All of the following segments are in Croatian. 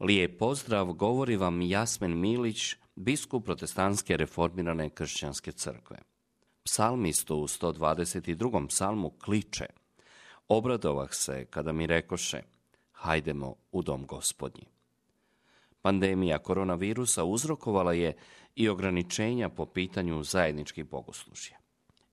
Lijep pozdrav, govori vam Jasmin Milić, biskup protestantske reformirane kršćanske crkve. Psalmist u 122. psalmu kliče Obradovah se kada mi rekoše Hajdemo u dom gospodnji. Pandemija koronavirusa uzrokovala je i ograničenja po pitanju zajedničkih bogoslužja.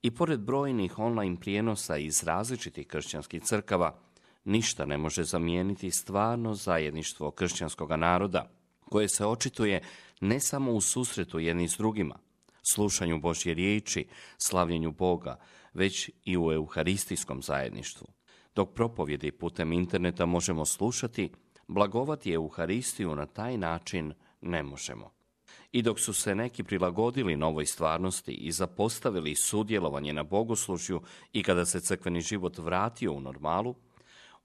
I pored brojnih online prijenosa iz različitih kršćanskih crkava, ništa ne može zamijeniti stvarno zajedništvo kršćanskog naroda, koje se očituje ne samo u susretu jedni s drugima, slušanju Božje riječi, slavljenju Boga, već i u euharistijskom zajedništvu. Dok propovjedi putem interneta možemo slušati, blagovati Euharistiju na taj način ne možemo. I dok su se neki prilagodili novoj stvarnosti i zapostavili sudjelovanje na bogoslužju i kada se crkveni život vratio u normalu,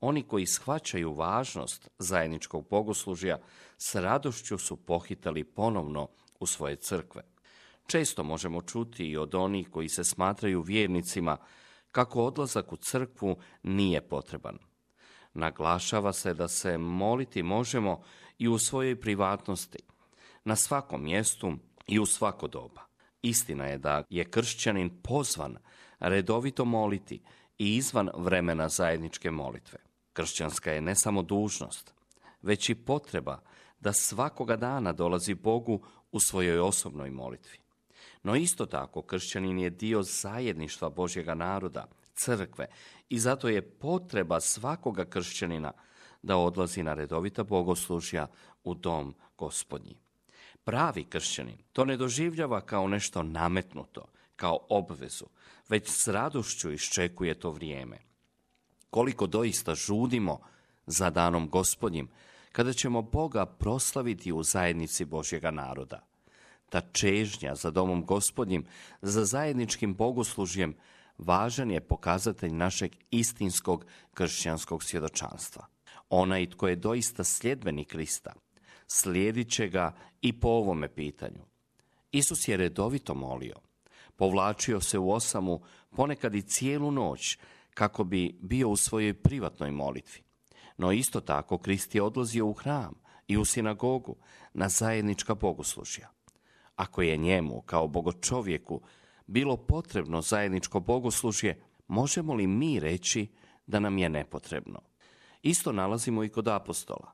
oni koji shvaćaju važnost zajedničkog bogoslužja s radošću su pohitali ponovno u svoje crkve. Često možemo čuti i od onih koji se smatraju vjernicima kako odlazak u crkvu nije potreban. Naglašava se da se moliti možemo i u svojoj privatnosti, na svakom mjestu i u svako doba. Istina je da je kršćanin pozvan redovito moliti i izvan vremena zajedničke molitve. Kršćanska je ne samo dužnost, već i potreba da svakoga dana dolazi Bogu u svojoj osobnoj molitvi. No isto tako kršćanin je dio zajedništva Božjega naroda, crkve i zato je potreba svakoga kršćanina da odlazi na redovita bogoslužja u dom gospodnji. Pravi kršćanin to ne doživljava kao nešto nametnuto, kao obvezu, već s radošću iščekuje to vrijeme. Koliko doista žudimo za danom gospodnjim, kada ćemo Boga proslaviti u zajednici Božjega naroda. Ta čežnja za domom gospodnjim, za zajedničkim bogoslužjem, važan je pokazatelj našeg istinskog kršćanskog svjedočanstva. Onaj tko je doista sljedbenik Krista, slijedit će ga i po ovome pitanju. Isus je redovito molio. Povlačio se u osamu ponekad i cijelu noć kako bi bio u svojoj privatnoj molitvi. No isto tako Krist je odlazio u hram i u sinagogu na zajednička bogoslužja. Ako je njemu kao bogočovjeku bilo potrebno zajedničko bogoslužje, možemo li mi reći da nam je nepotrebno? Isto nalazimo i kod apostola.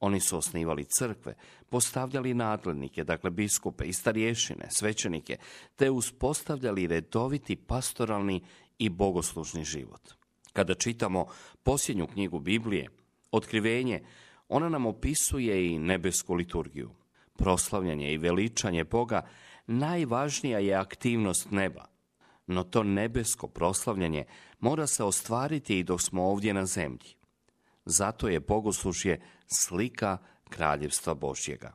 Oni su osnivali crkve, postavljali nadglednike, dakle biskupe i starješine, svećenike, te uspostavljali redoviti pastoralni i bogoslužni život. Kada čitamo posljednju knjigu Biblije, Otkrivenje, ona nam opisuje i nebesku liturgiju. Proslavljanje i veličanje Boga najvažnija je aktivnost neba. No to nebesko proslavljanje mora se ostvariti i dok smo ovdje na zemlji. Zato je bogoslužje slika kraljevstva Božjega.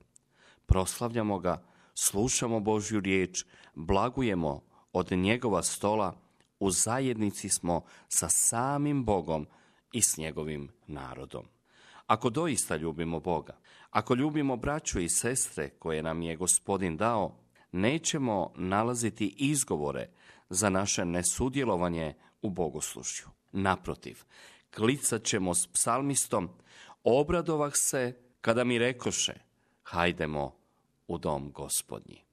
Proslavljamo ga, slušamo Božju riječ, blagujemo od njegova stola, u zajednici smo sa samim Bogom i s njegovim narodom. Ako doista ljubimo Boga, ako ljubimo braću i sestre koje nam je gospodin dao, nećemo nalaziti izgovore za naše nesudjelovanje u bogoslužju. Naprotiv, klicat ćemo s psalmistom, obradovah se kada mi rekoše, hajdemo u dom gospodnji.